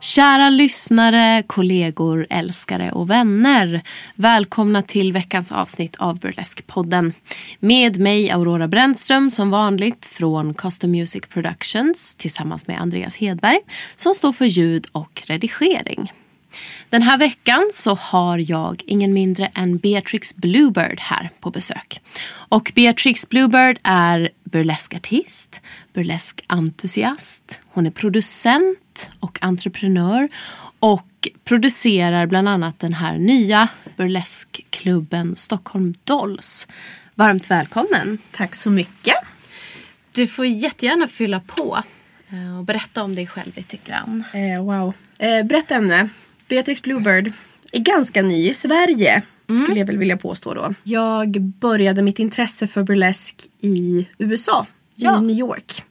Kära lyssnare, kollegor, älskare och vänner. Välkomna till veckans avsnitt av Burlesque-podden. Med mig Aurora Brännström som vanligt från Custom Music Productions tillsammans med Andreas Hedberg som står för ljud och redigering. Den här veckan så har jag ingen mindre än Beatrix Bluebird här på besök. Och Beatrix Bluebird är burleskartist, burleskentusiast. Hon är producent och entreprenör och producerar bland annat den här nya burleskklubben Stockholm Dolls. Varmt välkommen! Tack så mycket. Du får jättegärna fylla på eh, och berätta om dig själv lite grann. Eh, wow. Eh, brett ämne. Beatrix Bluebird är ganska ny i Sverige. Skulle jag väl vilja påstå då. Jag började mitt intresse för burlesk i USA. Ja. I New York.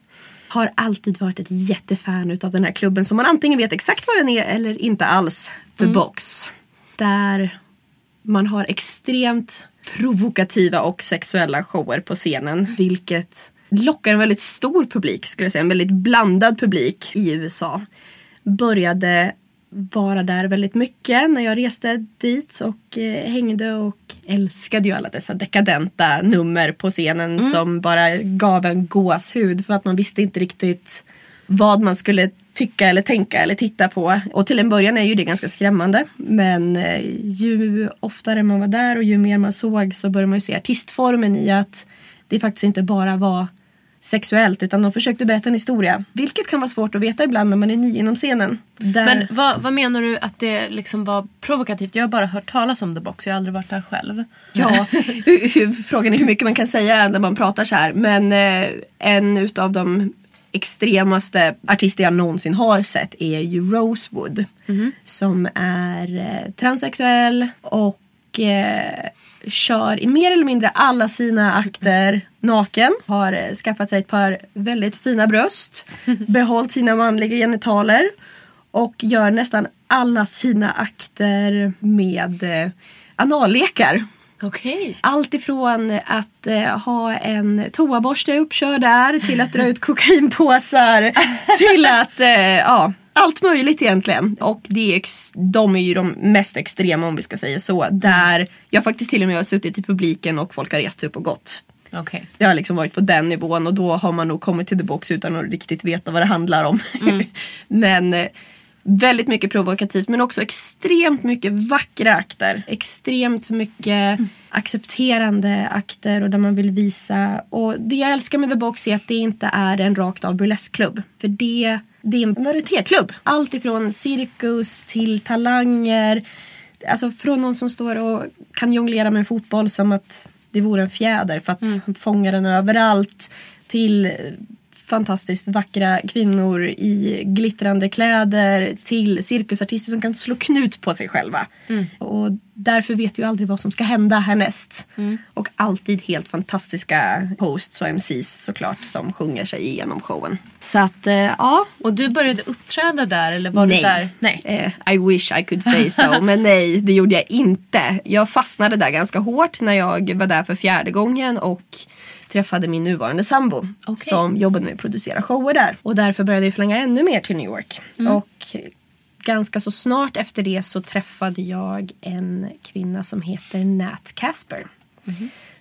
Har alltid varit ett jättefan utav den här klubben som man antingen vet exakt vad den är eller inte alls. The Box. Där man har extremt provokativa och sexuella shower på scenen. Vilket lockar en väldigt stor publik, skulle jag säga. En väldigt blandad publik i USA. Började vara där väldigt mycket när jag reste dit och eh, hängde och älskade ju alla dessa dekadenta nummer på scenen som bara gav en gåshud för att man visste inte riktigt vad man skulle tycka eller tänka eller titta på. Och till en början är ju det ganska skrämmande. Men eh, ju oftare man var där och ju mer man såg så började man ju se artistformen i att det faktiskt inte bara var sexuellt utan de försökte berätta en historia. Vilket kan vara svårt att veta ibland när man är ny inom scenen. Där... Men vad, vad menar du att det liksom var provokativt? Jag har bara hört talas om The Box, jag har aldrig varit där själv. Ja, frågan är hur mycket man kan säga när man pratar så här. Men eh, en utav de extremaste artister jag någonsin har sett är ju Rosewood. Som är eh, transsexuell och eh, kör i mer eller mindre alla sina akter naken. Har eh, skaffat sig ett par väldigt fina bröst. Behållit sina manliga genitaler. Och gör nästan alla sina akter med eh, anallekar. Okej. Allt ifrån att eh, ha en toaborste uppkörd där till att dra ut kokainpåsar till att, eh, ja, allt möjligt egentligen. Och det är, ex- de är ju de mest extrema om vi ska säga så. Där jag faktiskt till och med har suttit i publiken och folk har rest upp och gått. Okej. Det har liksom varit på den nivån och då har man nog kommit till The Box utan att riktigt veta vad det handlar om. men eh, väldigt mycket provokativt men också extremt mycket vackra akter. Extremt mycket accepterande akter och där man vill visa. Och det jag älskar med The Box är att det inte är en rakt av burleskklubb. För det, det är en varietéklubb. Allt ifrån cirkus till talanger. Alltså från någon som står och kan jonglera med en fotboll som att det vore en fjäder för att fånga den överallt. Till fantastiskt vackra kvinnor i glittrande kläder till cirkusartister som kan slå knut på sig själva. Och därför vet du ju aldrig vad som ska hända härnäst. Och alltid helt fantastiska hosts och MCs såklart som sjunger sig igenom showen. Så att eh, ja, Och du började uppträda där eller var nej. du där? Nej. Eh, I wish I could say so. men nej, det gjorde jag inte. Jag fastnade där ganska hårt när jag var där för fjärde gången och träffade min nuvarande sambo Okej. som jobbade med att producera shower där. Och därför började jag flänga ännu mer till New York. Och ganska så snart efter det så träffade jag en kvinna som heter Nat Casper.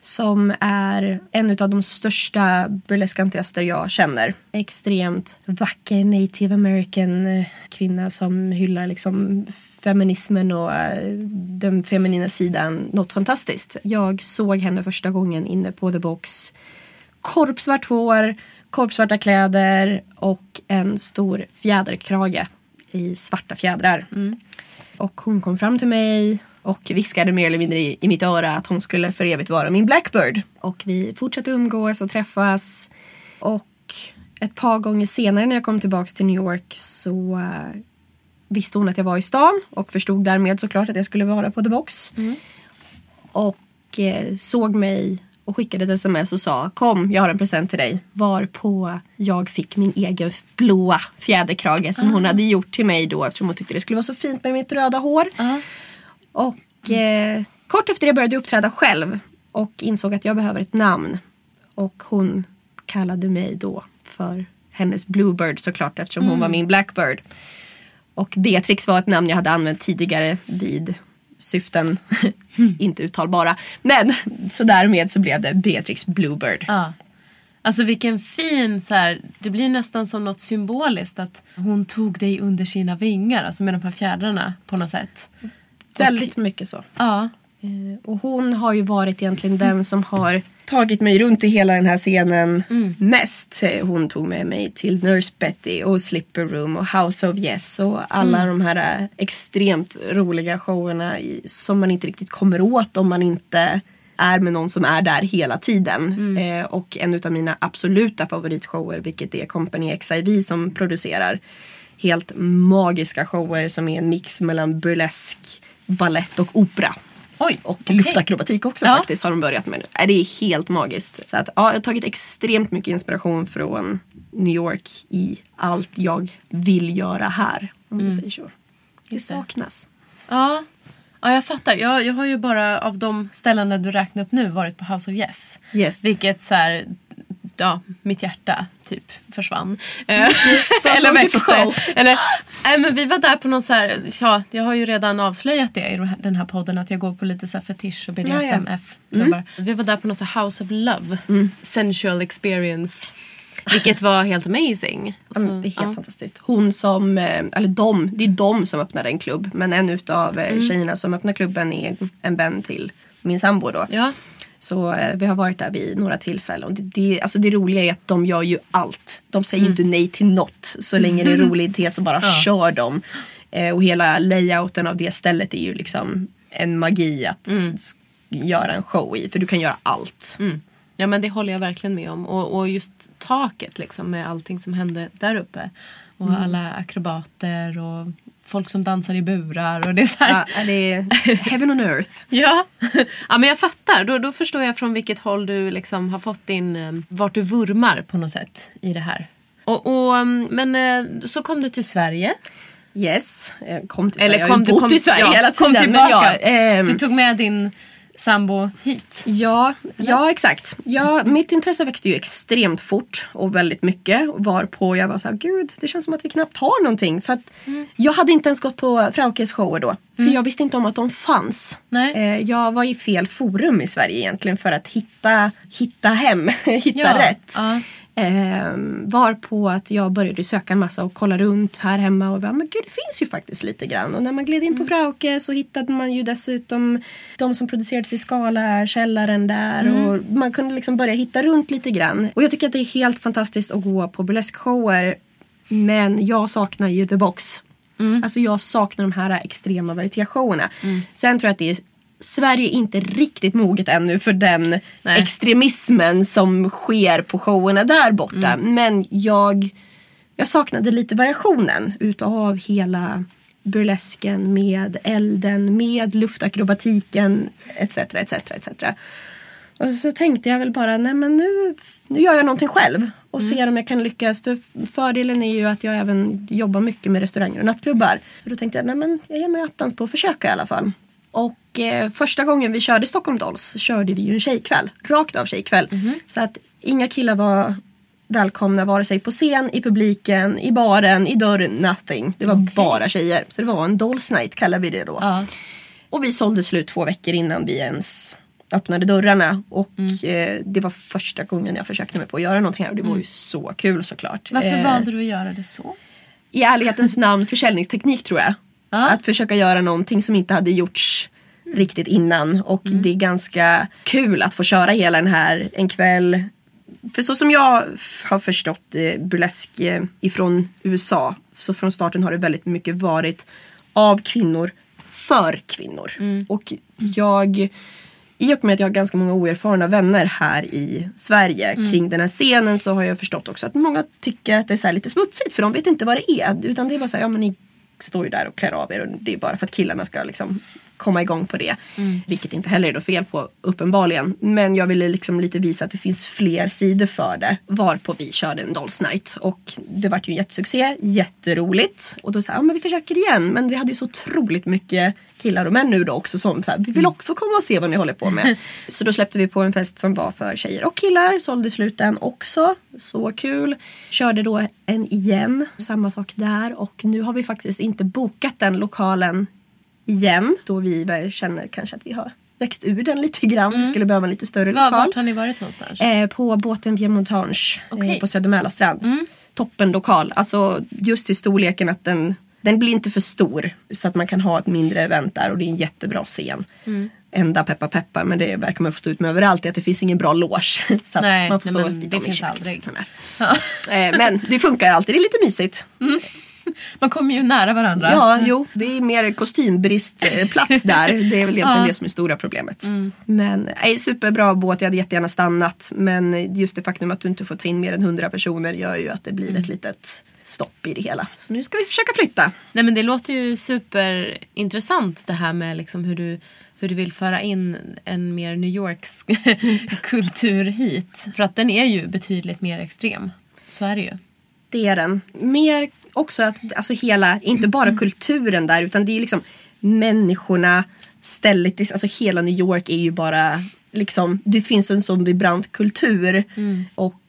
Som är en av de största burleskantister jag känner. Extremt vacker native american eh, kvinna som hyllar liksom feminismen och eh, den feminina sidan. Något fantastiskt. Jag såg henne första gången inne på The Box. Korpsvart hår, korpsvarta kläder och en stor fjäderkrage i svarta fjädrar. Och hon kom fram till mig och viskade mer eller mindre i, i mitt öra att hon skulle för evigt vara min Blackbird. Och vi fortsatte umgås och träffas. Och ett par gånger senare när jag kom tillbaka till New York så eh, visste hon att jag var i stan och förstod därmed såklart att jag skulle vara på The Box. Och eh, såg mig och skickade ett sms och sa kom jag har en present till dig. Varpå jag fick min egen blåa fjäderkrage som hon hade gjort till mig då eftersom hon tyckte det skulle vara så fint med mitt röda hår. Och eh, kort efter det började jag uppträda själv och insåg att jag behöver ett namn. Och hon kallade mig då för hennes Bluebird såklart eftersom hon var min Blackbird. Och Beatrix var ett namn jag hade använt tidigare vid syften inte uttalbara. Men så därmed så blev det Beatrix Bluebird. Ja. Alltså vilken fin så här, det blir nästan som något symboliskt att hon tog dig under sina vingar, alltså med de här fjädrarna på något sätt. Väldigt mycket så. Ja. Eh, Och hon har ju varit egentligen den som har tagit mig runt i hela den här scenen mest. Eh, Hon tog med mig till Nurse Betty och Slipper Room och House of Yes och alla de här eh, extremt roliga showerna i, som man inte riktigt kommer åt om man inte är med någon som är där hela tiden. Eh, och en av mina absoluta favoritshower vilket är Company XIV som producerar helt magiska shower som är en mix mellan burlesk, ballett och opera. Oj, Och okej. luftakrobatik också Ja. faktiskt har de börjat med nu. Nej, Det är helt magiskt. Så att, ja, jag har tagit extremt mycket inspiration från New York i allt jag vill göra här. Om vi säger så. Det Mm. Saknas. Ja. ja, jag fattar. Jag, jag har ju bara av de ställena du räknade upp nu varit på House of Yes. Yes. Vilket så här, ja, mitt hjärta typ försvann. Eh, som vilken show. Eller, nej, men vi var där på någon så här, ja, jag har ju redan avslöjat det i den här podden att jag går på lite så här fetisch och. BDSM-F-klubbar. Vi var där på någon så här House of Love, Mm. sensual experience. Vilket var helt amazing. Så, det är helt ja. fantastiskt. Hon som, eh, eller de, det är de som öppnade en klubb. Men en utav eh, Mm. tjejerna som öppnar klubben är en vän till min sambo då. Ja. Så eh, vi har varit där vid några tillfällen. Och det, det, alltså det roliga är att de gör ju allt. De säger ju inte nej till något. Så länge det är rolig idé så bara kör de. Eh, och hela layouten av det stället är ju liksom en magi att s- göra en show i. För du kan göra allt. Mm. Ja men det håller jag verkligen med om. Och, och just taket liksom med allting som hände där uppe. Och Mm. alla akrobater och folk som dansar i burar. Och det är så här, Ja, det är heaven on earth. Ja. ja, men jag fattar. Då, då förstår jag från vilket håll du liksom har fått din... eh, Vart du vurmar på något sätt i det här. Och, och, mm, men eh, så kom du till Sverige. Yes, eh, kom till Sverige. Eller jag har kom ju bott kom, i Sverige ja, hela kom tiden. men tillbaka. ja, ehm, Du tog med din sambo hit. Ja, ja exakt. Ja, mitt intresse växte ju extremt fort och väldigt mycket. Varpå jag var så här, gud det känns som att vi knappt har någonting. För att Jag hade inte ens gått på Fraukes shower då. För jag visste inte om att de fanns. Nej. Eh, jag var i fel forum i Sverige egentligen för att hitta, hitta hem, hitta Ja, rätt. ja. Eh, var på att jag började söka en massa och kolla runt här hemma och bara, men gud det finns ju faktiskt lite grann. Och när man gled in på Frauke så hittade man ju dessutom de som producerades i Skala, källaren där och man kunde liksom börja hitta runt lite grann. Och jag tycker att det är helt fantastiskt att gå på burleskshower men jag saknar ju the box. Alltså jag saknar de här extrema varietéshowerna. Sen tror jag att det är Sverige är inte riktigt moget ännu för den Nej. extremismen som sker på showerna där borta. Men jag, jag saknade lite variationen utav hela burlesken med elden, med luftakrobatiken etc. etc, etc. Och så tänkte jag väl bara, nej men nu, nu gör jag någonting själv och ser om jag kan lyckas. För fördelen är ju att jag även jobbar mycket med restauranger och nattklubbar. Så då tänkte jag, nej men jag ger mig attans på att försöka i alla fall. Och eh, första gången vi körde Stockholm Dolls körde vi ju en tjejkväll. Rakt av tjejkväll. Så att inga killar var välkomna vare sig på scen, i publiken, i baren, i dörren, nothing. Det var bara tjejer. Så det var en Dolls night kallar vi det då. Ja. Och vi sålde slut två veckor innan vi ens öppnade dörrarna. Och eh, det var första gången jag försökte mig på att göra någonting här och det var ju så kul såklart. Varför Eh, valde du att göra det så? I ärlighetens namn försäljningsteknik tror jag. Ja. Att försöka göra någonting som inte hade gjorts riktigt innan. Och Mm. det är ganska kul att få köra hela den här en kväll. För så som jag har förstått eh, burlesk eh, ifrån USA. Så från starten har det väldigt mycket varit av kvinnor för kvinnor. Mm. Och jag i och med att jag har ganska många oerfarna vänner här i Sverige Mm. kring den här scenen så har jag förstått också att många tycker att det är lite smutsigt för de vet inte vad det är. Utan det är bara så här, ja men ni står ju där och klär av er och det är bara för att killarna ska liksom komma igång på det. Mm. Vilket inte heller är något fel på uppenbarligen. Men jag ville liksom lite visa att det finns fler sidor för det. Varpå vi körde en Dolls Night. Och det vart ju en jättesuccé, jätteroligt. Och då sa jag, ja men vi försöker igen. Men vi hade ju så otroligt mycket killar och män nu då också som så här, vi vill också komma och se vad ni håller på med. så då släppte vi på en fest som var för tjejer och killar. Sålde slut den också. Så kul. Körde då en igen. Samma sak där. Och nu har vi faktiskt inte bokat den lokalen igen. Då vi väl känner kanske att vi har växt ur den lite grann. Vi skulle behöva en lite större Var, lokal. vart har ni varit någonstans? Eh, på båten Via Montage Okej. eh, på Söder Mälarstrand. Toppen lokal. Alltså just i storleken att den, den blir inte för stor. Så att man kan ha ett mindre event där och det är en jättebra scen. Enda peppa peppa men det verkar man få stå ut med överallt är att det finns ingen bra loge. Så att Nej, man får nej, stå men vid det finns aldrig. här. Eh, men det funkar alltid, det är lite mysigt. Man kommer ju nära varandra. Ja, jo, det är mer kostymbristplats där. Det är väl egentligen Ja. det som är stora problemet. Men nej, superbra båt, jag hade jättegärna stannat. Men just det faktum att du inte får ta in mer än 100 personer gör ju att det blir ett litet stopp i det hela. Så nu ska vi försöka flytta. Nej men det låter ju superintressant det här med liksom hur du hur du vill föra in en mer New Yorks kultur hit. För att den är ju betydligt mer extrem. Så är det ju. Det är den. Mer också att, alltså hela, inte bara kulturen där utan det är liksom människorna, stället, alltså hela New York är ju bara liksom, det finns en sån vibrant kultur och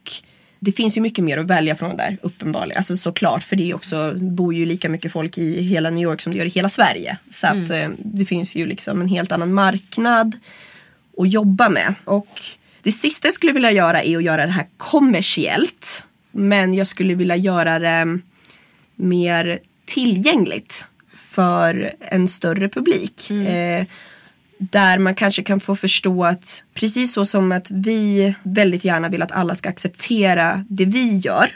det finns ju mycket mer att välja från där uppenbarligen. Alltså såklart för det är också, bor ju lika mycket folk i hela New York som det gör i hela Sverige. Så att eh, det finns ju liksom en helt annan marknad att jobba med. Och det sista jag skulle vilja göra är att göra det här kommersiellt. Men jag skulle vilja göra det mer tillgängligt för en större publik. Eh, där man kanske kan få förstå att precis så som att vi väldigt gärna vill att alla ska acceptera det vi gör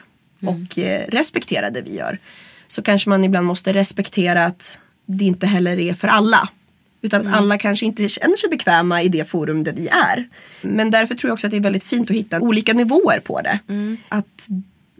och eh, respektera det vi gör. Så kanske man ibland måste respektera att det inte heller är för alla. Utan att alla kanske inte känner sig bekväma i det forum där vi är. Men därför tror jag också att det är väldigt fint att hitta olika nivåer på det. Att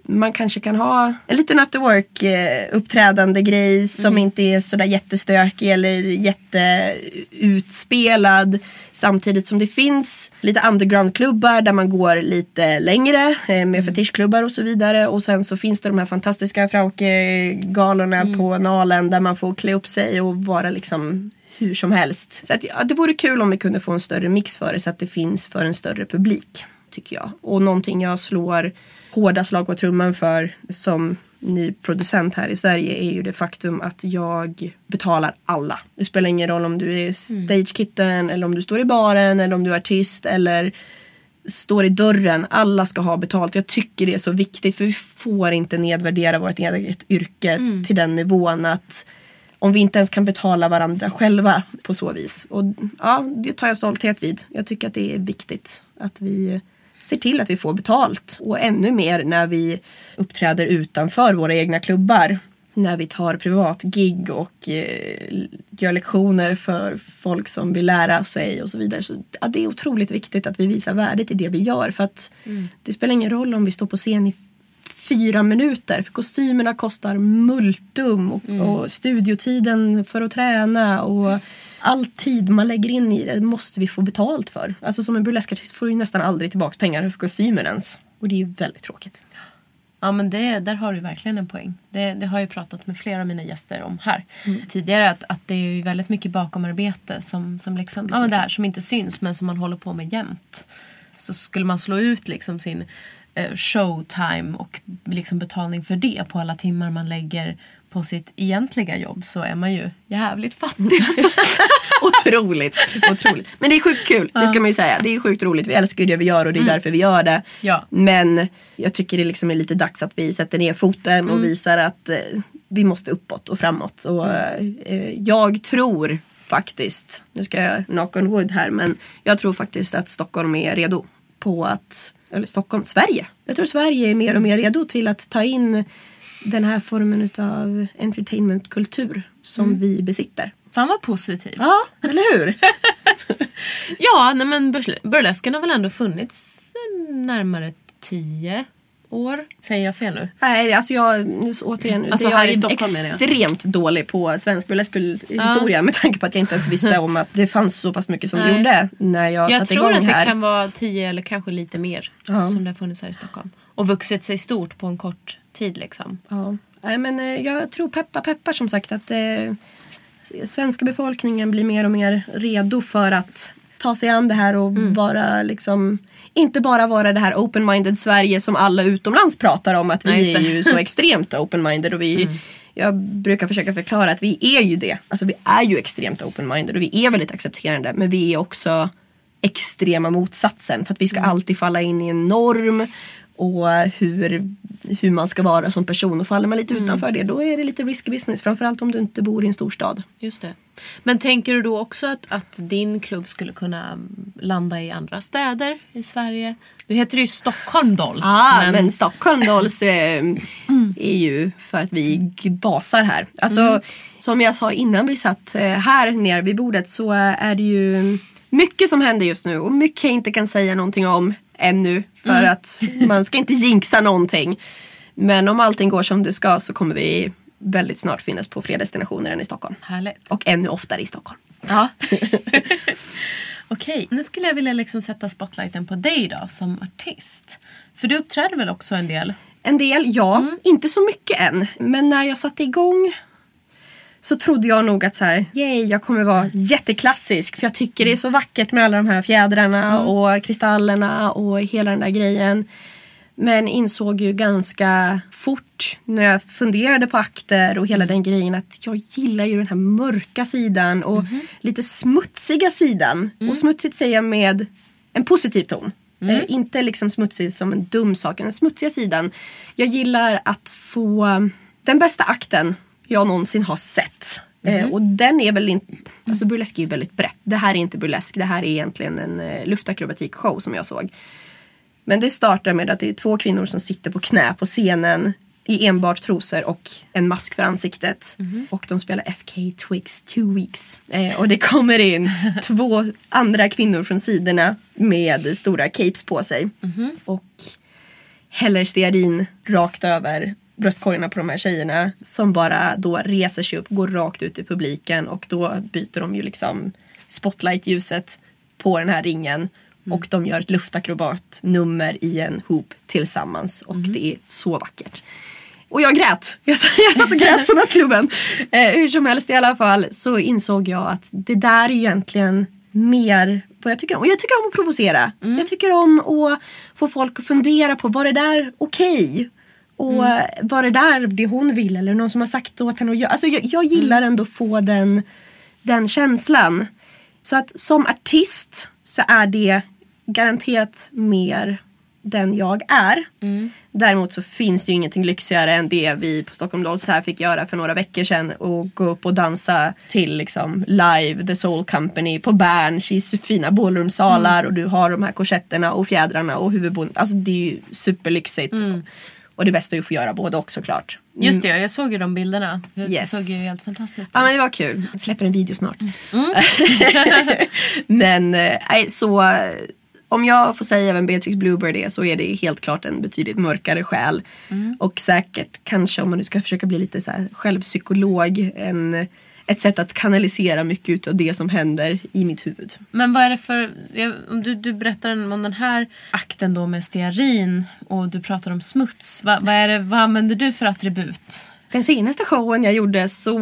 man kanske kan ha en liten after work eh, uppträdande grej som inte är sådär jättestökig eller jätteutspelad. Samtidigt som det finns lite undergroundklubbar där man går lite längre eh, med fetischklubbar och så vidare. Och sen så finns det de här fantastiska Frauke-galorna på Nalen där man får klä upp sig och vara liksom hur som helst. Så att, ja, det vore kul om vi kunde få en större mix för det så att det finns för en större publik. Tycker jag. Och någonting jag slår hårda slag på trumman för som ny producent här i Sverige är ju det faktum att jag betalar alla. Det spelar ingen roll om du är stagekitten eller om du står i baren eller om du är artist eller står i dörren. Alla ska ha betalt. Jag tycker det är så viktigt för vi får inte nedvärdera vårt eget yrke till den nivån att om vi inte ens kan betala varandra själva på så vis. Och ja, det tar jag stolthet vid. Jag tycker att det är viktigt att vi ser till att vi får betalt. Och ännu mer när vi uppträder utanför våra egna klubbar. När vi tar privatgig och eh, gör lektioner för folk som vill lära sig och så vidare. Så, ja, det är otroligt viktigt att vi visar värdet i det vi gör. För att det spelar ingen roll om vi står på scen i fyra minuter. För kostymerna kostar multum och, och studiotiden för att träna och all tid man lägger in i det måste vi få betalt för. Alltså som en burleskartist får du ju nästan aldrig tillbaka pengar för kostymen ens. Och det är ju väldigt tråkigt. Ja men det, där har du verkligen en poäng. Det, det har jag pratat med flera av mina gäster om här tidigare. Att, att det är ju väldigt mycket bakomarbete som, som, liksom, ja, men det här, som inte syns men som man håller på med jämt. Så skulle man slå ut liksom sin eh, showtime och liksom betalning för det på alla timmar man lägger på sitt egentliga jobb så är man ju jävligt fattig. Alltså. otroligt, otroligt. Men det är sjukt kul, det ska man ju säga. Det är sjukt roligt, vi älskar ju det vi gör och det är därför vi gör det. Ja. Men jag tycker det liksom är lite dags att vi sätter ner foten och visar att eh, vi måste uppåt och framåt. Och, eh, jag tror faktiskt, nu ska jag knock on wood här, men jag tror faktiskt att Stockholm är redo på att, eller Stockholm, Sverige. Jag tror Sverige är mer och mer redo till att ta in den här formen av entertainmentkultur som vi besitter. Fan vad positivt. Ja, eller hur? Ja, nej men burles- burlesken har väl ändå funnits närmare tio år. Säger jag fel nu? Nej, alltså jag, nu återigen, Alltså här jag är menar jag. extremt dålig på svensk burlesk historia med tanke på att jag inte ens visste om att det fanns så pass mycket som Nej. gjorde när jag, Jag satte tror igång att det här. kan vara tio eller kanske lite mer Ja. som det har funnits här i Stockholm. Och vuxit sig stort på en kort tid liksom. Ja. Nej, men eh, jag tror peppar peppar som sagt att eh, svenska befolkningen blir mer och mer redo för att ta sig an det här och Mm. vara liksom inte bara vara det här open-minded Sverige som alla utomlands pratar om att vi Nej, är. Mm. ju så extremt open-minded och vi Jag brukar försöka förklara att vi är ju det. Alltså vi är ju extremt open-minded och vi är väldigt accepterande men vi är också extrema motsatsen för att vi ska Mm. alltid falla in i en norm och hur, hur man ska vara som person och faller man lite Mm. utanför det då är det lite risky business framförallt om du inte bor i en storstad. Just det. Men tänker du då också att, att din klubb skulle kunna landa i andra städer i Sverige? Nu heter det ju Stockholm Dolls. Ah, men... Stockholm Dolls eh, är ju för att vi basar här. Alltså, Som jag sa innan vi satt eh, här nere vid bordet så eh, är det ju mycket som händer just nu och mycket jag inte kan säga någonting om ännu för att man ska inte jinxa någonting. Men om allting går som det ska så kommer vi väldigt snart finnas på fler destinationer än i Stockholm. Härligt. Och ännu oftare i Stockholm. Ja. Okej, nu skulle jag vilja liksom sätta spotlighten på dig då som artist. För du uppträder väl också en del? En del, ja. Inte så mycket än. Men när jag satte igång så trodde jag nog att så här, yay, jag kommer vara jätteklassisk. För jag tycker det är så vackert med alla de här fjädrarna och kristallerna och hela den där grejen. Men insåg ju ganska fort när jag funderade på akter och hela den grejen att jag gillar ju den här mörka sidan och lite smutsiga sidan. Och smutsigt säger jag med en positiv ton. Eh, inte liksom smutsig som en dum sak, den smutsiga sidan. Jag gillar att få den bästa akten jag någonsin har sett. Eh, och den är väl inte, alltså burlesk är ju väldigt brett. Det här är inte burlesk, det här är egentligen en eh, luftakrobatikshow som jag såg. Men det startar med att det är två kvinnor som sitter på knä på scenen i enbart trosor och en mask för ansiktet. Och de spelar FK Twigs Two Weeks. Eh, och det kommer in två andra kvinnor från sidorna med stora capes på sig. Och häller stearin rakt över bröstkorgarna på de här tjejerna som bara då reser sig upp, går rakt ut i publiken och då byter de ju liksom spotlight-ljuset på den här ringen och de gör ett luftakrobatnummer i en hoop tillsammans och det är så vackert. Och jag grät. Jag, jag satt och grät på nattklubben. Eh, hur som helst i alla fall så insåg jag att det där är egentligen mer vad jag tycker om. Och jag tycker om att provocera. Jag tycker om att få folk att fundera på var det där okej? Och eh, var det där det hon vill eller någon som har sagt åt henne att göra. Alltså jag, jag gillar ändå att få den, den känslan. Så att som artist så är det garanterat mer den jag är. Däremot så finns det ju ingenting lyxigare än det vi på Stockholm Dolls här fick göra för några veckor sedan och gå upp och dansa till liksom live The Soul Company på Berns i fina ballroomsalar och du har de här korsetterna och fjädrarna och huvudbonden. Alltså det är ju superlyxigt. Och det bästa är att få göra både och såklart. Just det, jag såg ju de bilderna. Det Yes. såg ju helt fantastiskt ut. Ja men det var kul. Jag släpper en video snart. men eh, nej, så eh, om jag får säga vem Beatrix Bluebird är så är det helt klart en betydligt mörkare själ. Och säkert kanske om man nu ska försöka bli lite så här självpsykolog en, ett sätt att kanalisera mycket av det som händer i mitt huvud. Men vad är det för... Om du, du berättar om den här akten då med stearin och du pratar om smuts. Vad, vad, är det, vad använder du för attribut? Den senaste showen jag gjorde så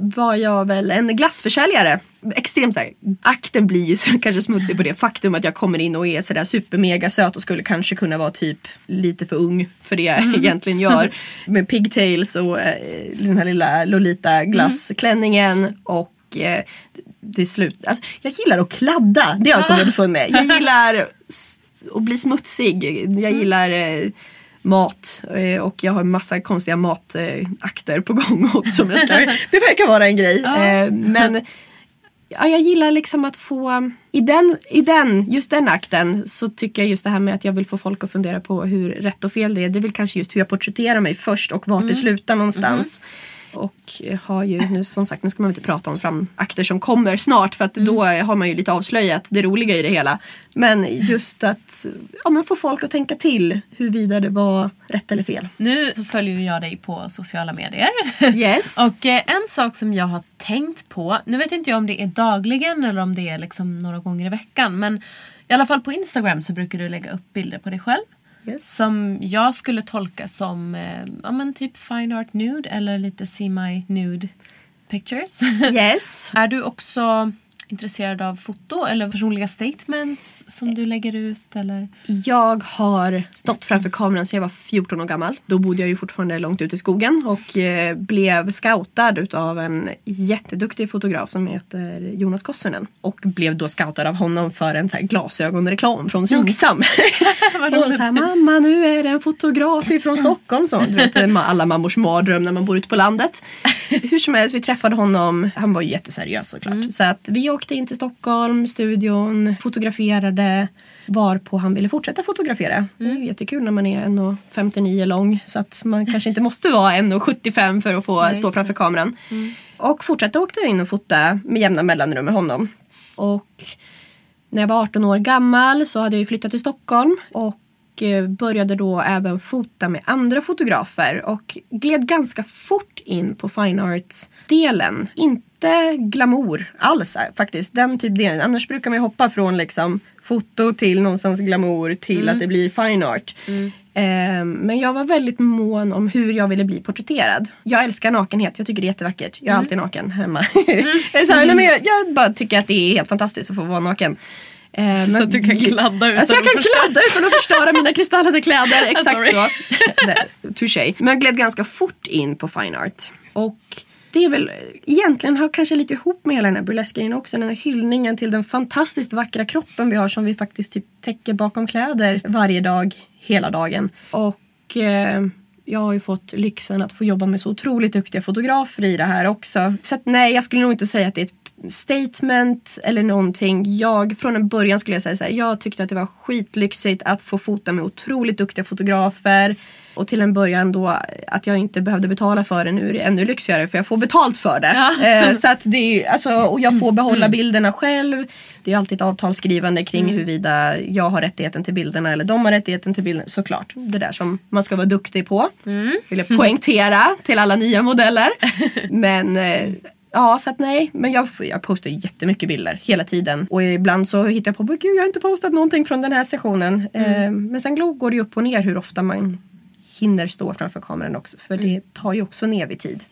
var jag väl en glassförsäljare. extremt så här, akten blir ju så, kanske smutsig på det faktum att jag kommer in och är sådär supermega söt och skulle kanske kunna vara typ lite för ung för det jag Mm. egentligen gör. Med pigtails och eh, den här lilla Lolita glassklänningen och eh, det slut. Alltså, jag gillar att kladda, det har jag kommit underfund med. Jag gillar att bli smutsig. Jag gillar eh, mat eh, och jag har massa konstiga matakter på gång också. Men ska, det verkar vara en grej. Eh, men ja, jag gillar liksom att få, i den, i den, just den akten så tycker jag just det här med att jag vill få folk att fundera på hur rätt och fel det är. Det är väl kanske just hur jag porträtterar mig först och vart det slutar någonstans. Och har ju nu som sagt, nu ska man inte prata om fram akter som kommer snart för att då har man ju lite avslöjat det roliga i det hela. Men just att ja, men få folk att tänka till huruvida det var rätt eller fel. Nu följer jag dig på sociala medier. Yes. Och eh, en sak som jag har tänkt på, nu vet inte jag om det är dagligen eller om det är liksom några gånger i veckan. Men i alla fall på Instagram så brukar du lägga upp bilder på dig själv. Yes. Som jag skulle tolka som eh, ja, men typ fine art nude eller lite semi-nude pictures. yes. är du också intresserad av foto eller personliga statements som du lägger ut? Eller? Jag har stått framför kameran sedan jag var 14 år gammal. Då bodde jag ju fortfarande långt ute i skogen och eh, blev scoutad utav en jätteduktig fotograf som heter Jonas Kossunen. Och blev då scoutad av honom för en så här glasögonreklam från Synsam. och så här, mamma nu är det en fotograf ifrån Stockholm. Så, du vet, alla mammors mardröm när man bor ute på landet. Hur som helst, vi träffade honom. Han var ju jätteseriös såklart. Så att vi åkte in till Stockholm, studion, fotograferade varpå han ville fortsätta fotografera. Det är ju jättekul när man är 1,59 lång så att man kanske inte måste vara 1,75 för att få stå framför kameran. Och fortsatte åka in och fota med jämna mellanrum med honom. Och när jag var 18 år gammal så hade jag flyttat till Stockholm och eh, började då även fota med andra fotografer och gled ganska fort in på fine art-delen. Inte glamour alls eh, faktiskt, den typ delen. Annars brukar man ju hoppa från liksom foto till någonstans glamour till att det blir fine art. Eh, Men jag var väldigt mån om hur jag ville bli porträtterad. Jag älskar nakenhet, jag tycker det är jättevackert. Jag är alltid naken hemma. Är så nej, men jag, jag bara tycker att det är helt fantastiskt att få vara naken. Eh, Så men- att du kan kladda utan alltså jag att kan förstöra. kladda utan att förstöra mina kristallade kläder. Exakt så. Touché. Men jag gled ganska fort in på fine art. Och det är väl egentligen har kanske lite ihop med hela den här burleskgrejen också. Den här hyllningen till den fantastiskt vackra kroppen vi har som vi faktiskt typ täcker bakom kläder varje dag, hela dagen. Och eh, jag har ju fått lyxen att få jobba med så otroligt duktiga fotografer i det här också. Så att, nej, jag skulle nog inte säga att det är ett statement eller någonting. Jag, från en början skulle jag säga så här, jag tyckte att det var skitlyxigt att få fota med otroligt duktiga fotografer. Och till en början då att jag inte behövde betala för det. Nu är det ännu lyxigare för jag får betalt för det. Eh, så att det är, alltså, och jag får behålla bilderna själv. Det är alltid ett avtalsskrivande kring huruvida jag har rättigheten till bilderna eller de har rättigheten till bilderna. Såklart, det där som man ska vara duktig på. Vill jag poängtera till alla nya modeller. Men eh, Ja, så att nej. Men jag, jag postar jättemycket bilder hela tiden. Och ibland så hittar jag på, "Men gud jag har inte postat någonting från den här sessionen. Eh, men sen går det ju upp och ner hur ofta man hinner stå framför kameran också. För det tar ju också en evig tid.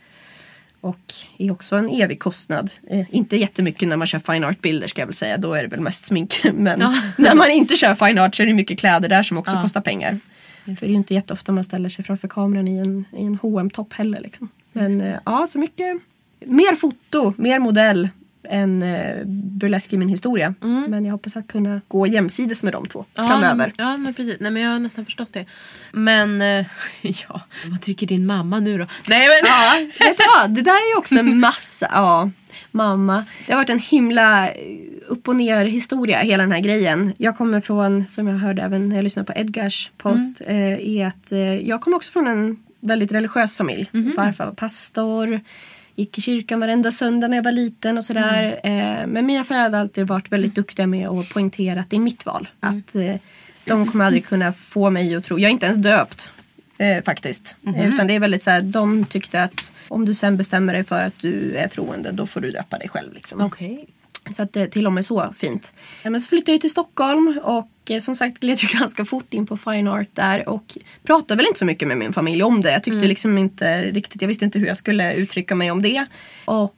Och är också en evig kostnad. Eh, inte jättemycket när man kör fine art-bilder ska jag väl säga. Då är det väl mest smink. Men när man inte kör fine art så är det mycket kläder där som också kostar pengar. För det är ju inte jätteofta man ställer sig framför kameran i en, i en hm topp heller. Liksom. Men eh, ja, så mycket. Mer foto, mer modell än eh, burlesk i min historia. Men jag hoppas att kunna gå jämsides med de två framöver. Mm. Ja, men precis. Nej, men jag har nästan förstått det. Men, eh, ja, vad tycker din mamma nu då? Nej, men... Ja, vet du vad? Det där är ju också en massa, ja, mamma. Det har varit en himla eh, upp och ner historia hela den här grejen. Jag kommer från, som jag hörde även när jag lyssnade på Edgars post, eh, är att eh, jag kommer också från en väldigt religiös familj. Farfar var pastor, gick i kyrkan varenda söndag när jag var liten och sådär. Eh, men mina föräldrar har alltid varit väldigt duktiga med att poängtera att det är mitt val. Att eh, de kommer aldrig kunna få mig att tro, jag är inte ens döpt. Eh, faktiskt. Eh, Utan det är väldigt så här, de tyckte att om du sen bestämmer dig för att du är troende då får du döpa dig själv. Liksom. Okej. Så att det till och med så fint. Eh, Men så flyttade jag till Stockholm och eh, som sagt gled ju ganska fort in på fine art där och pratade väl inte så mycket med min familj om det. Jag tyckte liksom inte riktigt, jag visste inte hur jag skulle uttrycka mig om det. Och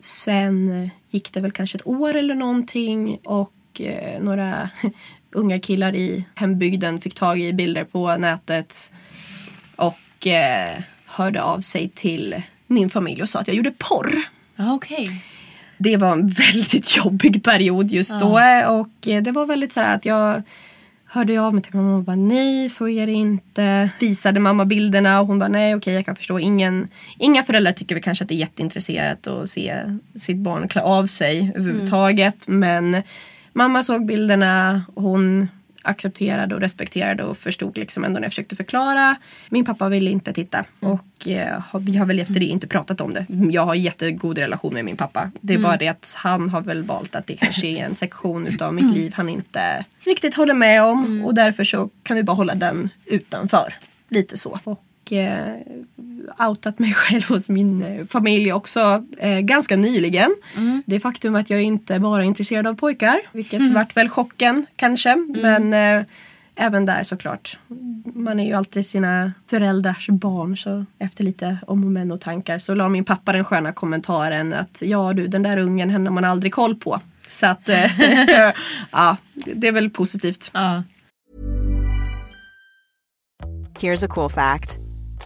Sen gick det väl kanske ett år eller någonting och eh, några unga killar i hembygden fick tag i bilder på nätet och eh, hörde av sig till min familj och sa att jag gjorde porr. Okej. Det var en väldigt jobbig period just då och eh, det var väldigt så här att jag hörde av mig till mamma och bara nej så är det inte. Visade mamma bilderna och hon bara nej okej jag kan förstå. Ingen, inga föräldrar tycker väl kanske att det är jätteintresserat att se sitt barn klä av sig överhuvudtaget. Men mamma såg bilderna hon accepterade och respekterade och förstod liksom ändå när jag försökte förklara. Min pappa ville inte titta och eh, vi har väl efter det inte pratat om det. Jag har jättegod relation med min pappa. Det är bara det att han har väl valt att det kanske är en sektion utav mitt liv han inte riktigt håller med om och därför så kan vi bara hålla den utanför. Lite så. Och eh, outat mig själv hos min eh, familj också eh, ganska nyligen. Det faktum att jag inte bara är intresserad av pojkar, vilket vart väl chocken kanske. Men eh, även där såklart. Man är ju alltid sina föräldrars barn så efter lite om och men och tankar så la min pappa den sköna kommentaren att ja du den där ungen henne har man aldrig koll på. Så att eh, ja, det är väl positivt. Ja. Here's a cool fact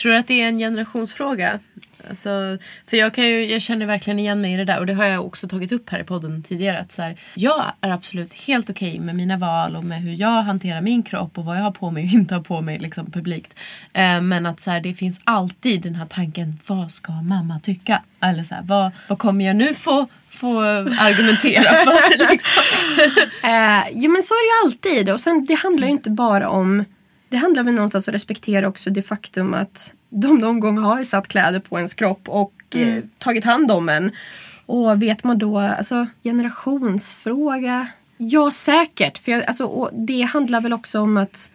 Tror du att det är en generationsfråga? Alltså, för jag, kan ju, jag känner verkligen igen mig i det där och det har jag också tagit upp här i podden tidigare. Att så här, jag är absolut helt okej med mina val och med hur jag hanterar min kropp och vad jag har på mig och inte har på mig liksom, publikt. Eh, men att så här, det finns alltid den här tanken, vad ska mamma tycka? Eller så här, vad, vad kommer jag nu få, få argumentera för? liksom? Eh, jo men så är det ju alltid. Och sen det handlar ju inte bara om... Det handlar väl någonstans om att respektera också det faktum att de någon gång har satt kläder på ens kropp och eh, tagit hand om en. Och vet man då, alltså generationsfråga? Ja säkert. För jag, alltså, och det handlar väl också om att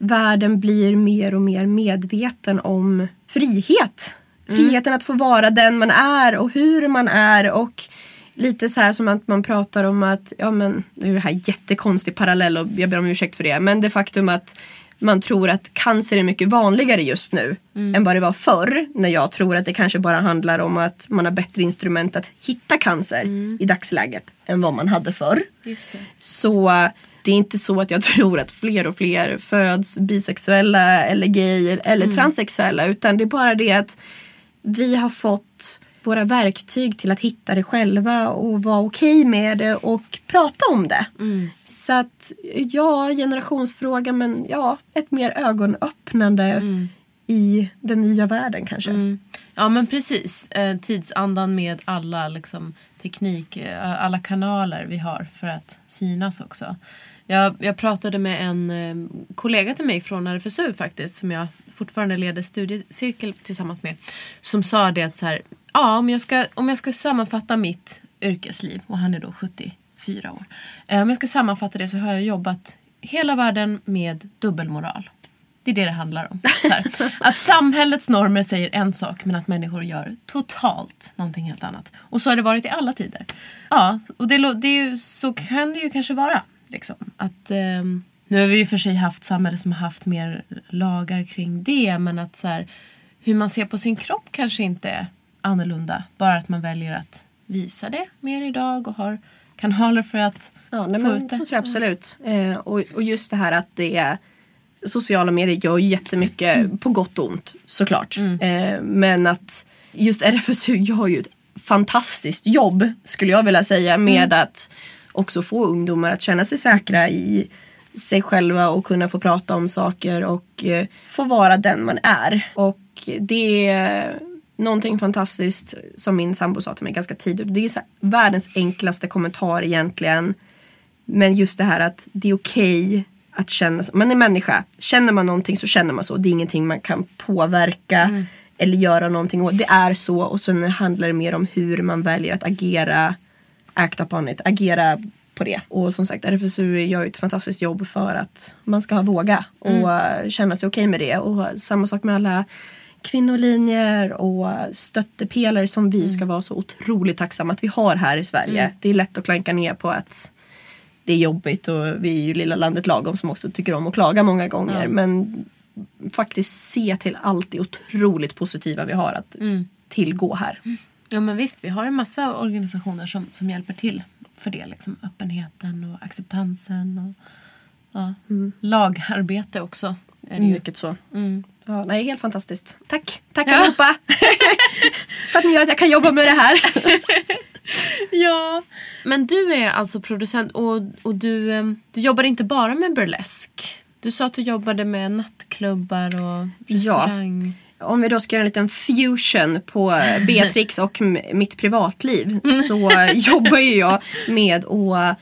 världen blir mer och mer medveten om frihet. Friheten att få vara den man är och hur man är och lite så här som att man pratar om att, ja men nu är det här jättekonstig parallell och jag ber om ursäkt för det, men det faktum att man tror att cancer är mycket vanligare just nu än vad det var förr. När jag tror att det kanske bara handlar om att man har bättre instrument att hitta cancer i dagsläget än vad man hade förr. Så eh, det är inte så att jag tror att fler och fler föds bisexuella eller gay eller transsexuella utan det är bara det att vi har fått våra verktyg till att hitta det själva och vara okej med det och prata om det. Så att ja, generationsfråga men ja, ett mer ögonöppnande i den nya världen kanske. Ja men precis. Eh, tidsandan med alla liksom, teknik, eh, alla kanaler vi har för att synas också. Jag, jag pratade med en eh, kollega till mig från RFSU faktiskt som jag fortfarande leder studiecirkel tillsammans med. Som sa det att så här, ja, om, jag ska, om jag ska sammanfatta mitt yrkesliv och han är då 74 år. Eh, om jag ska sammanfatta det så har jag jobbat hela världen med dubbelmoral. Det är det det handlar om. Att samhällets normer säger en sak men att människor gör totalt någonting helt annat. Och så har det varit i alla tider. Ja, och det, det är ju, så kan det ju kanske vara. Liksom. Att, ehm, nu har vi ju för sig haft samhälle som har haft mer lagar kring det men att så här, hur man ser på sin kropp kanske inte är annorlunda. Bara att man väljer att visa det mer idag och har kanaler för att Ja, nej, få ut det. så tror jag absolut. Eh, och, och just det här att det är Sociala medier gör jättemycket Mm. på gott och ont såklart. Eh, men att just RFSU gör ju ett fantastiskt jobb skulle jag vilja säga med Mm. att också få ungdomar att känna sig säkra i sig själva och kunna få prata om saker och eh, få vara den man är. Och det någonting fantastiskt som min sambo sa till mig ganska tidigt. Det är här, världens enklaste kommentar egentligen. Men just det här att det är okej att känna så. Man är människa. Känner man någonting så känner man så. Det är ingenting man kan påverka eller göra någonting åt. Det är så och sen handlar det mer om hur man väljer att agera, act upon it, agera på det. Och som sagt RFSU gör ju ett fantastiskt jobb för att man ska våga och eh, känna sig okej med det. Och samma sak med alla kvinnolinjer och stöttepelare som vi ska vara så otroligt tacksamma att vi har här i Sverige. Det är lätt att klanka ner på att det är jobbigt och vi är ju lilla landet lagom som också tycker om att klaga många gånger. Men faktiskt se till allt det otroligt positiva vi har att tillgå här. Ja men visst, vi har en massa organisationer som, som hjälper till för det. Liksom, öppenheten och acceptansen och ja, lagarbete också. Är det ju. Mycket så. Mm. Ja, nej, helt fantastiskt. Tack, tack allihopa. för att ni gör att jag kan jobba med det här. Ja. Men du är alltså producent och, och du, du jobbar inte bara med burlesk. Du sa att du jobbade med nattklubbar och restaurang. Om vi då ska göra en liten fusion på Beatrix och mitt privatliv så jobbar ju jag med att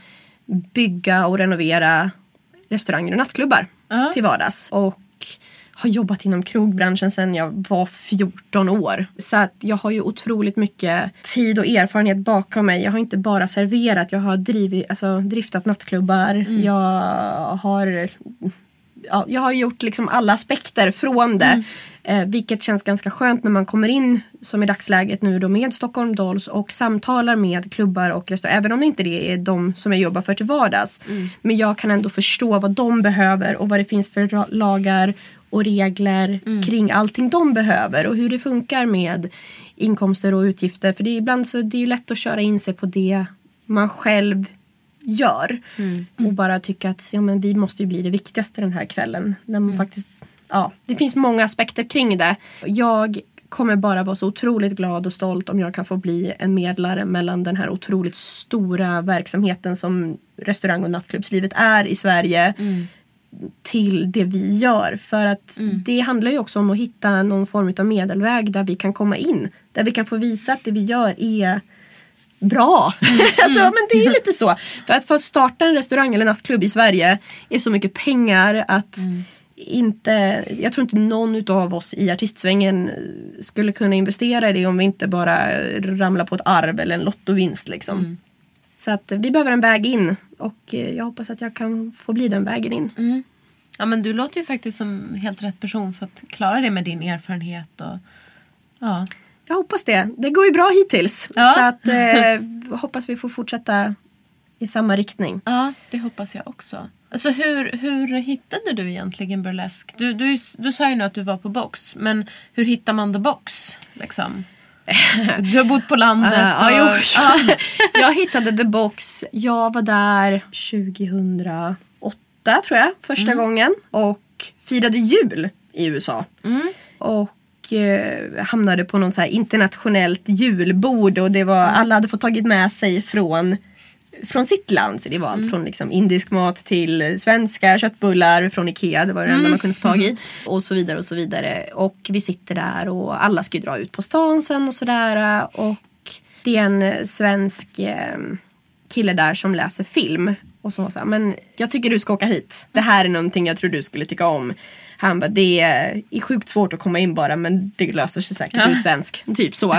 bygga och renovera restauranger och nattklubbar Ja. till vardags. Och har jobbat inom krogbranschen sedan jag var 14 år. Så att jag har ju otroligt mycket tid och erfarenhet bakom mig. Jag har inte bara serverat, jag har drivit, alltså, driftat nattklubbar. Jag har ja, jag har gjort liksom alla aspekter från det. Eh, vilket känns ganska skönt när man kommer in som i dagsläget nu då med Stockholm Dolls och samtalar med klubbar och restauranger. Även om det inte är de som jag jobbar för till vardags. Men jag kan ändå förstå vad de behöver och vad det finns för lagar och regler kring allting de behöver och hur det funkar med inkomster och utgifter. För det är ibland så det är ju lätt att köra in sig på det man själv gör. Och bara tycka att ja, men vi måste ju bli det viktigaste den här kvällen. När man faktiskt, ja, det finns många aspekter kring det. Jag kommer bara vara så otroligt glad och stolt om jag kan få bli en medlare mellan den här otroligt stora verksamheten som restaurang och nattklubbslivet är i Sverige till det vi gör. För att det handlar ju också om att hitta någon form av medelväg där vi kan komma in. Där vi kan få visa att det vi gör är bra. alltså, men det är lite så. För att att starta en restaurang eller nattklubb i Sverige är så mycket pengar att inte, jag tror inte någon av oss i artistsvängen skulle kunna investera i det om vi inte bara ramlar på ett arv eller en lottovinst. Liksom. Så att vi behöver en väg in och eh, jag hoppas att jag kan få bli den vägen in. Ja, men du låter ju faktiskt som helt rätt person för att klara det med din erfarenhet. Och, ja. Jag hoppas det. Det går ju bra hittills. Ja. Så att eh, hoppas vi får fortsätta i samma riktning. ja, det hoppas jag också. Alltså, hur, hur hittade du egentligen burlesk? Du, du, du sa ju nu att du var på box, men hur hittar man the box? Liksom? Du har bott på landet. Ja, och, jo, Ja. jag hittade The Box. Jag var där 2008 tror jag, första gången. Och firade jul i USA. Och eh, hamnade på någon så internationellt julbord. Och det var, alla hade fått tagit med sig från från sitt land. Så det var allt från liksom indisk mat till svenska köttbullar från Ikea. Det var det enda man kunde få tag i. Och så vidare och så vidare. Och vi sitter där och alla ska ju dra ut på stan sen och sådär. Och det är en svensk eh, kille där som läser film. Och som var så här, men jag tycker du ska åka hit. Det här är någonting jag tror du skulle tycka om. Han bara, det är är sjukt svårt att komma in bara men det löser sig säkert. Du är svensk. Typ så.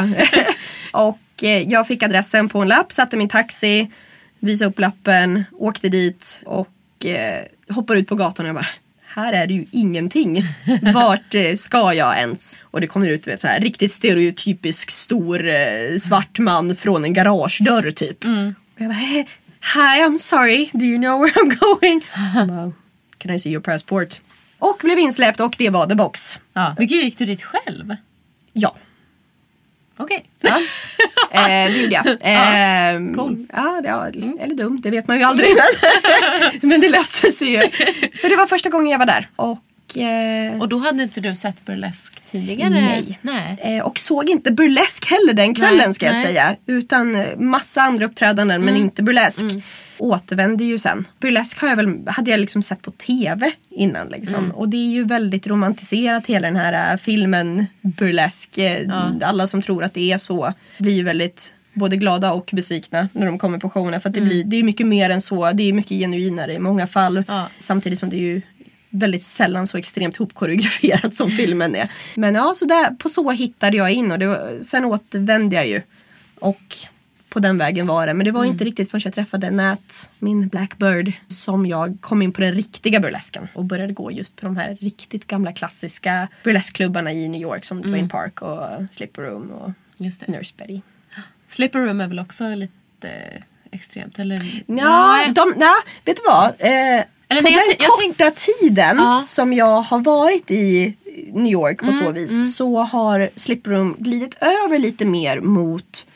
och eh, jag fick adressen på en lapp, satte min taxi, visade upp lappen, åkte dit och eh, hoppar ut på gatan och jag bara här är det ju ingenting. Vart eh, ska jag ens? Och det kommer ut vet, så här, riktigt stereotypisk stor eh, svart man från en garagedörr typ. Mm. Och jag bara, "Eh, hi I'm sorry, do you know where I'm going? Bara, Can I see your passport? Och blev insläppt och det var the box. Ja. Men gud, gick du dit själv? Ja. Okej. Ja. eh, det gjorde jag. Eh, cool. Ja, det, ja, eller dumt, det vet man ju aldrig. Men, men det löste sig ju. Så det var första gången jag var där. Och, eh, Och då hade inte du sett burlesk tidigare? Nej. Nej. eh, och såg inte burlesk heller den kvällen Nej, ska jag nej. säga. Utan massa andra uppträdanden men inte burlesk. Återvände ju sen. Burlesk har jag väl, hade jag liksom sett på TV innan. Liksom. Och det är ju väldigt romantiserat hela den här eh, filmen burlesk. Eh, Alla som tror att det är så blir ju väldigt både glada och besvikna när de kommer på showerna. För att det, blir, det är mycket mer än så. Det är mycket genuinare i många fall. Ja. Samtidigt som det är ju väldigt sällan så extremt hopkoreograferat som filmen är. Men ja, så där, på så hittade jag in och var, sen återvände jag ju. Och på den vägen var det. Men det var inte riktigt förrän jag träffade Nat, min Blackbird, som jag kom in på den riktiga burlesken och började gå just på de här riktigt gamla klassiska burleskklubbarna i New York som Dwayne Park och Slipper Room och Just det. Nurse Betty. Slipper Room är väl också lite extremt? Eller? Ja, de, nej, vet du vad? Eh, Eller på nej, den jag t- jag korta tiden Ja. Mm, som jag har varit i New York på så vis så har Slipper Room glidit över lite mer mot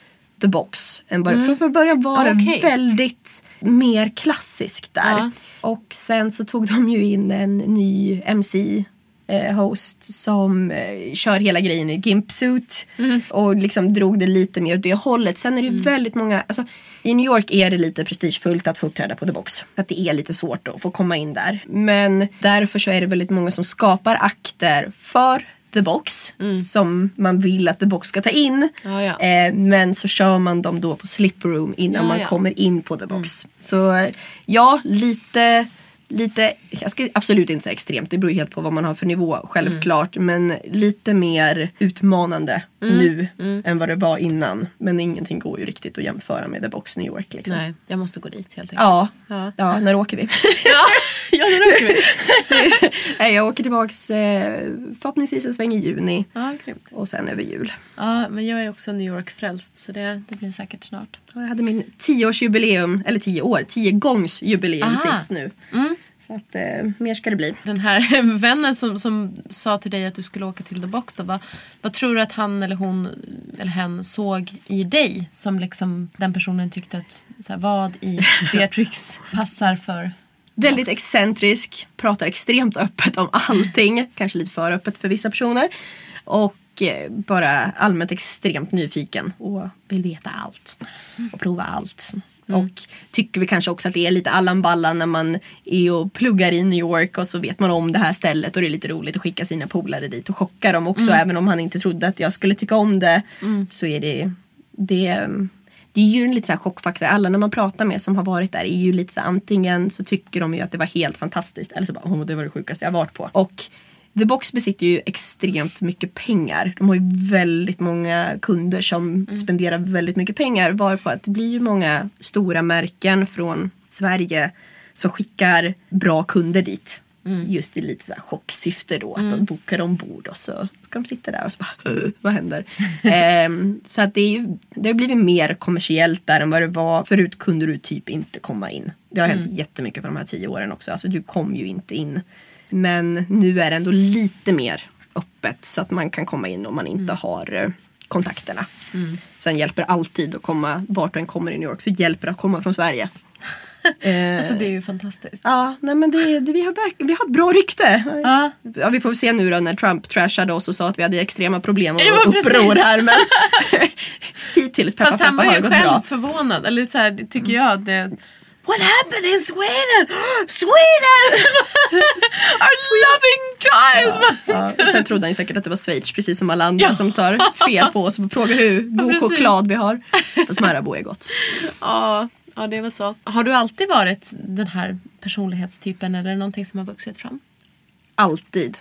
The Box. Än början. För från början var Mm. Ah, det okej. väldigt mer klassiskt där. Ja. Och sen så tog de ju in en ny MC eh, host som eh, kör hela grejen i gimpsuit Mm. och liksom drog det lite mer åt det hållet. Sen är det ju väldigt många, alltså, i New York är det lite prestigefullt att få uppträda på The Box. För att det är lite svårt att få komma in där. Men därför så är det väldigt många som skapar akter för The Box som man vill att The Box ska ta in. Mm. Ja, ja. Eh, men så kör man dem då på Slipper Room innan Ja, man kommer in på The Box. Så eh, ja, lite, lite, jag ska absolut inte säga extremt, det beror helt på vad man har för nivå självklart. Men lite mer utmanande nu än vad det var innan. Men ingenting går ju riktigt att jämföra med The Box New York. Liksom. Nej, jag måste gå dit helt enkelt. Ja. Ja. Ja. när åker vi? ja, det vi. Nej, jag åker tillbaks eh, förhoppningsvis en sväng i juni. Ja, grymt. Och sen över jul. Ja, men jag är också New York-frälst så det, det blir säkert snart. Jag hade min tioårsjubileum, eller tio år, tio gångs jubileum Aha. sist nu. Så att eh, mer ska det bli. Den här vännen som, som sa till dig att du skulle åka till The Box då, vad, vad tror du att han eller hon eller hen såg i dig som liksom den personen tyckte att så här, vad i Beatrix passar för Väldigt excentrisk, pratar extremt öppet om allting. Kanske lite för öppet för vissa personer. Och eh, bara allmänt extremt nyfiken och vill veta allt. Och prova allt. Och tycker vi kanske också att det är lite Allan Ballan när man är och pluggar i New York och så vet man om det här stället och det är lite roligt att skicka sina polare dit och chocka dem också. Även om han inte trodde att jag skulle tycka om det så är det, det det är ju en lite så här chockfaktor. Alla när man pratar med som har varit där är ju lite så här, antingen så tycker de ju att det var helt fantastiskt eller så bara oh, det var det sjukaste jag varit på. Och The Box besitter ju extremt mycket pengar. De har ju väldigt många kunder som spenderar väldigt mycket pengar. Varpå att det blir ju många stora märken från Sverige som skickar bra kunder dit. Just i lite så här chocksyfte då. Att de bokar ombord och så de sitta där och så bara "Åh, vad händer? Ehm, så att det, är ju, det har blivit mer kommersiellt där än vad det var. Förut kunde du typ inte komma in. Det har hänt jättemycket på de här tio åren också. Alltså du kom ju inte in. Men nu är det ändå lite mer öppet så att man kan komma in om man inte har eh, kontakterna. Sen hjälper alltid att komma, vart du än kommer i New York så hjälper det att komma från Sverige. Eh, Alltså det är ju fantastiskt. Ja, nej men det, det, vi, har, verk- vi har ett bra rykte. Ja. Ja, vi får se nu då när Trump trashade oss och sa att vi hade extrema problem och Ja, uppror här. Men hittills, peppa Fast han var ju själv bra. förvånad. Eller så här, tycker jag att det... What happened in Sweden? Sweden! Our loving child! Ja, och sen trodde han ju säkert att det var Schweiz precis som alla andra som tar fel på oss och frågar hur god choklad vi har. Fast Marabou är gott. Ja, ja, det är väl så. Har du alltid varit den här personlighetstypen eller är det någonting som har vuxit fram? Alltid.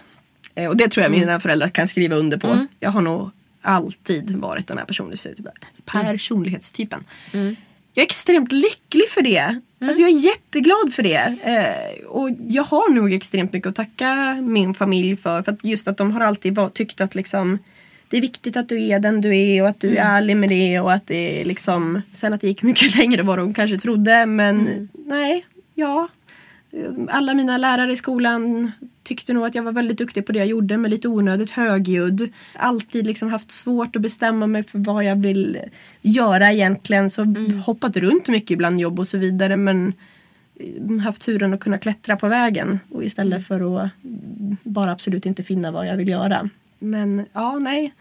Eh, Och det tror jag Mm. mina föräldrar kan skriva under på. Jag har nog alltid varit den här personlighetstypen. Mm. Personlighetstypen. jag är extremt lycklig för det. Alltså jag är jätteglad för det. Eh, och jag har nog extremt mycket att tacka min familj för. För att just att de har alltid var, tyckt att liksom det är viktigt att du är den du är och att du är ärlig med det och att det är liksom Sen att det gick mycket längre än vad de kanske trodde men nej, ja. Alla mina lärare i skolan tyckte nog att jag var väldigt duktig på det jag gjorde men lite onödigt högljudd. Alltid liksom haft svårt att bestämma mig för vad jag vill göra egentligen. Så hoppat runt mycket bland jobb och så vidare men haft turen att kunna klättra på vägen och istället för att bara absolut inte finna vad jag vill göra. Men ja, nej.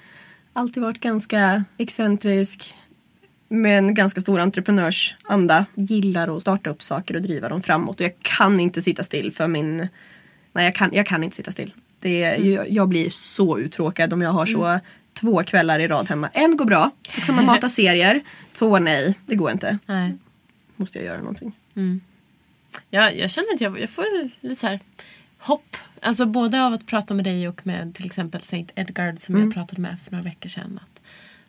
Alltid varit ganska excentrisk med en ganska stor entreprenörsanda. Gillar att starta upp saker och driva dem framåt. Och jag kan inte sitta still för min... Nej, jag kan, jag kan inte sitta still. Det är, jag, jag blir så uttråkad om jag har så två kvällar i rad hemma. En går bra, då kan man mata serier. Två nej, det går inte. Nej. Måste jag göra någonting. Jag, jag känner att jag, jag får lite så här hopp. Alltså både av att prata med dig och med till exempel St. Edgard som jag pratade med för några veckor sedan. Att,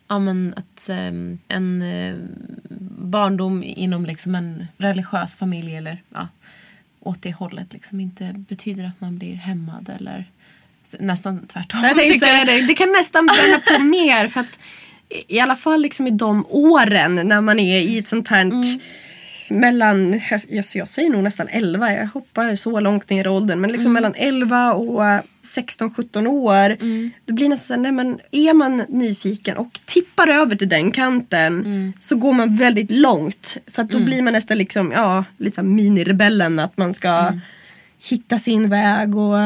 ja, men att ehm, en eh, barndom inom liksom en religiös familj eller ja, åt det hållet liksom inte betyder att man blir hämmad eller nästan tvärtom. Jag tänkte säga det, det kan nästan bränna på mer för att i alla fall liksom i de åren när man är i ett sånt här mellan, jag, jag säger nog nästan 11, jag hoppar så långt ner i åldern men liksom mellan 11 och 16-17 år då blir nästan nej men är man nyfiken och tippar över till den kanten så går man väldigt långt för att då blir man nästan liksom, ja, lite här minirebellen att man ska hitta sin väg och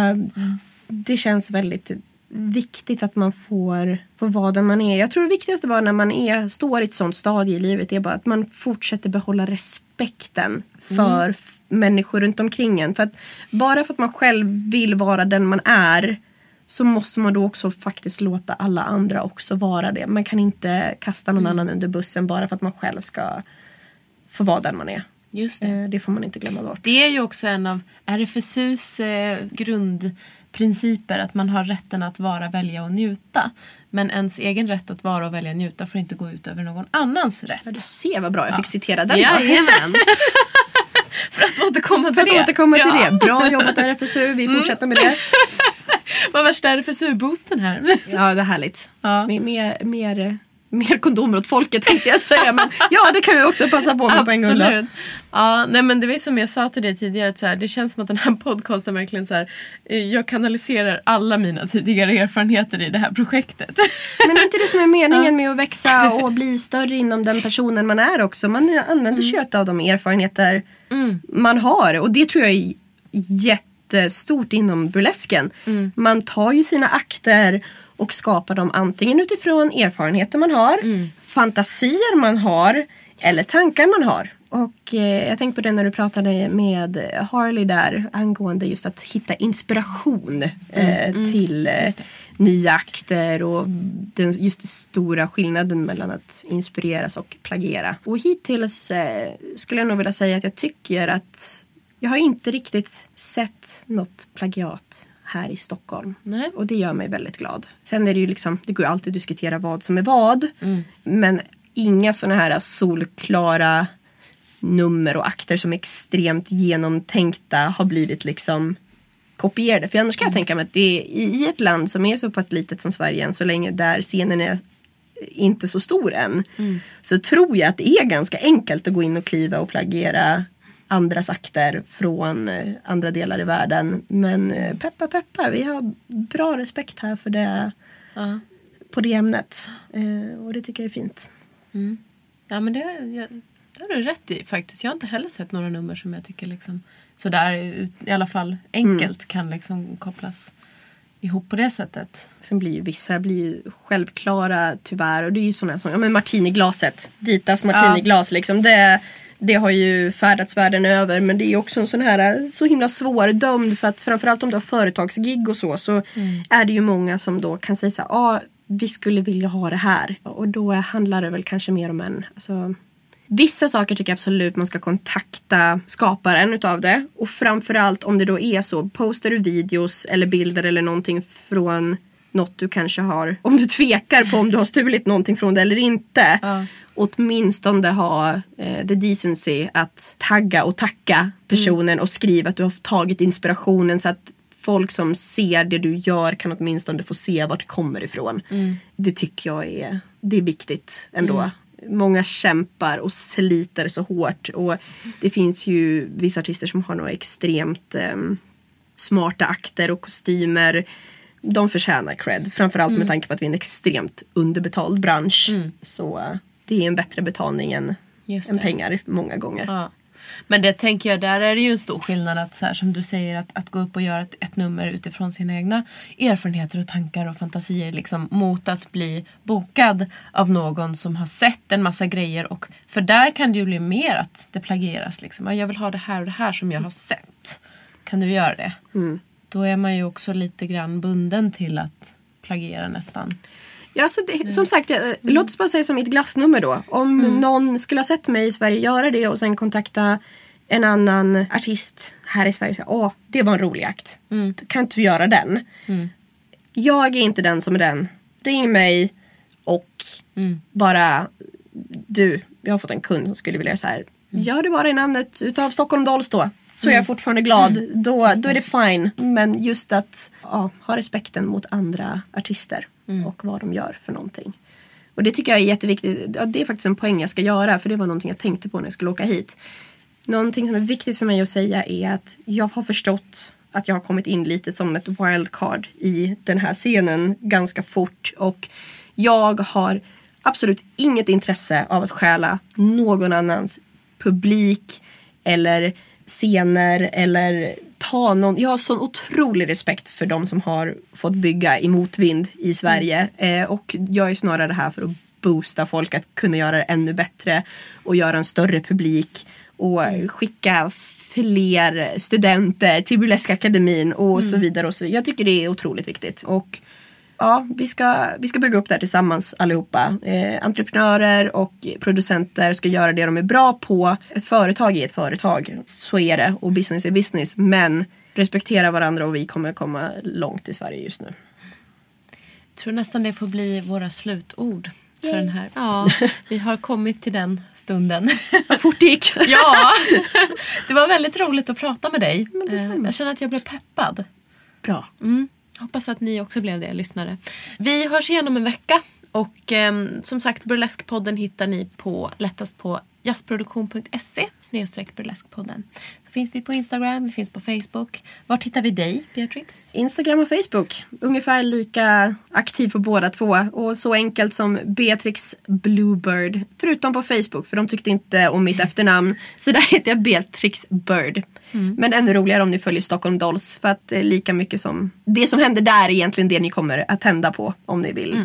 det känns väldigt viktigt att man får, får vara den man är. Jag tror det viktigaste var när man är, står i ett sånt stadie i livet är bara att man fortsätter behålla respekten för f- människor runt omkring en. För att bara för att man själv vill vara den man är så måste man då också faktiskt låta alla andra också vara det. Man kan inte kasta någon annan under bussen bara för att man själv ska få vara den man är. Just det. Eh, Det får man inte glömma bort. Det är ju också en av RFSUs eh, grundprinciper att man har rätten att vara, välja och njuta. Men ens egen rätt att vara och välja och njuta får inte gå ut över någon annans rätt. Ja, du ser vad bra jag fick citera den. Jajamän. För att återkomma till För att det. återkomma till ja. det. Bra jobbat RFSU, vi fortsätter med det. Vad värsta RFSU-boosten här. Ja, det är härligt. Ja. Mer, mer, mer, mer kondomer åt folket tänkte jag säga. Men ja, det kan vi också passa på med på en gång. då. Ja, nej men det var som jag sa till dig tidigare. Att så här, det känns som att den här podcasten verkligen så här, eh, jag kanaliserar alla mina tidigare erfarenheter i det här projektet. Men är inte det som är meningen med att växa och bli större inom den personen man är också? Man använder sig mm. av de erfarenheter man har. Och det tror jag är jättestort inom burlesken. Man tar ju sina akter och skapar dem antingen utifrån erfarenheter man har, fantasier man har eller tankar man har. Och eh, jag tänkte på det när du pratade med Harley där angående just att hitta inspiration eh, till eh, nya akter och den, just den stora skillnaden mellan att inspireras och plagiera. Och hittills eh, skulle jag nog vilja säga att jag tycker att jag har inte riktigt sett något plagiat här i Stockholm. Nej. Och det gör mig väldigt glad. Sen är det ju liksom, det går ju alltid att diskutera vad som är vad. Men inga sådana här solklara nummer och akter som är extremt genomtänkta har blivit liksom kopierade. För annars kan jag tänka mig att det är i ett land som är så pass litet som Sverige än så länge där scenen är inte så stor än. Så tror jag att det är ganska enkelt att gå in och kliva och plagiera andras akter från eh, andra delar i världen. Men eh, peppa peppa, vi har bra respekt här för det Ja. på det ämnet. Eh, och det tycker jag är fint. Ja men det, jag, det har du rätt i faktiskt. Jag har inte heller sett några nummer som jag tycker liksom sådär i alla fall enkelt kan liksom kopplas ihop på det sättet. Sen blir ju vissa blir ju självklara tyvärr. Och det är ju sådana som, ja men martiniglaset. Ditas martiniglas liksom. Det, det har ju färdats världen över. Men det är också en sån här så himla svårdömd. För att framförallt om du har företagsgig och så. Så är det ju många som då kan säga så här. Ja, vi skulle vilja ha det här. Och då handlar det väl kanske mer om en, alltså Vissa saker tycker jag absolut man ska kontakta skaparen utav det. Och framförallt om det då är så, postar du videos eller bilder eller någonting från något du kanske har, om du tvekar på om du har stulit någonting från det eller inte. Ja. Åtminstone ha eh, the decency att tagga och tacka personen och skriva att du har tagit inspirationen så att folk som ser det du gör kan åtminstone få se vart det kommer ifrån. Det tycker jag är, det är viktigt ändå. Många kämpar och sliter så hårt och det finns ju vissa artister som har några extremt ehm, smarta akter och kostymer. De förtjänar cred. Framförallt med tanke på att vi är en extremt underbetald bransch. Så eh, det är en bättre betalning än, än pengar många gånger. Ja. Men det tänker jag, där är det ju en stor skillnad att så här, som du säger att, att gå upp och göra ett, ett nummer utifrån sina egna erfarenheter och tankar och fantasier liksom, mot att bli bokad av någon som har sett en massa grejer och för där kan det ju bli mer att det plagieras liksom. Ja, Jag vill ha det här och det här som jag har sett. Kan du göra det? Då är man ju också lite grann bunden till att plagiera nästan. Ja, så det, som sagt, eh, låt oss bara säga som mitt glassnummer då. Om någon skulle ha sett mig i Sverige göra det och sen kontakta en annan artist här i Sverige och säga åh, det var en rolig akt. Kan inte du göra den? Jag är inte den som är den. Ring mig och bara du, jag har fått en kund som skulle vilja göra så här. Gör det bara i namnet utav Stockholm Dolls då. Så är jag fortfarande glad. Då, då är det fine. Men just att ja, ha respekten mot andra artister Mm. och vad de gör för någonting. Och det tycker jag är jätteviktigt. Ja, det är faktiskt en poäng jag ska göra för det var någonting jag tänkte på när jag skulle åka hit. Någonting som är viktigt för mig att säga är att jag har förstått att jag har kommit in lite som ett wildcard i den här scenen ganska fort. Och jag har absolut inget intresse av att stjäla någon annans publik eller scener eller ta någon. Jag har sån otrolig respekt för de som har fått bygga i motvind i Sverige. Eh, och jag är snarare här för att boosta folk att kunna göra det ännu bättre och göra en större publik och skicka fler studenter till Burleskakademin och så vidare. Och så. Jag tycker det är otroligt viktigt. Och ja, vi ska, vi ska bygga upp det här tillsammans allihopa. Eh, entreprenörer och producenter ska göra det de är bra på. Ett företag är ett företag, så är det. Och business är business. Men respektera varandra och vi kommer komma långt i Sverige just nu. Jag tror nästan det får bli våra slutord. För den här. Ja, vi har kommit till den stunden. Vad fort det gick! ja, det var väldigt roligt att prata med dig. Men detsamma. Eh, Jag känner att jag blev peppad. Bra. Mm. Hoppas att ni också blev det, lyssnare. Vi hörs igen om en vecka. Och eh, som sagt, Burleskpodden hittar ni på, lättast på jazzproduktion.se burleskpodden. Så finns vi på Instagram, vi finns på Facebook. Var hittar vi dig, Beatrix? Instagram och Facebook. Ungefär lika aktiv på båda två. Och så enkelt som Beatrix Bluebird. Förutom på Facebook för de tyckte inte om mitt efternamn. Så där heter jag Beatrix Bird. Men ännu roligare om ni följer Stockholm Dolls. För att eh, lika mycket som det som händer där är egentligen det ni kommer att tända på. Om ni vill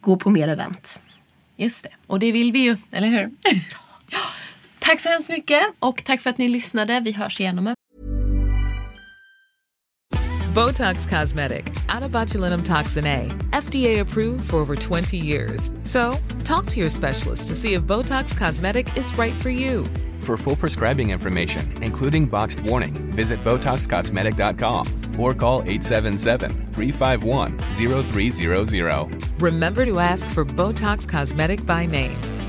gå på mer event. Just det, och det vill vi ju, eller hur? Tack så hemskt mycket och tack för att ni lyssnade. Vi hörs igen om en Botox Cosmetic, out of botulinum toxin A, FDA approved for over 20 years. So, talk to your specialist to see if Botox Cosmetic is right for you. For full prescribing information, including boxed warning, visit BotoxCosmetic.com or call 877-351-0300. Remember to ask for Botox Cosmetic by name.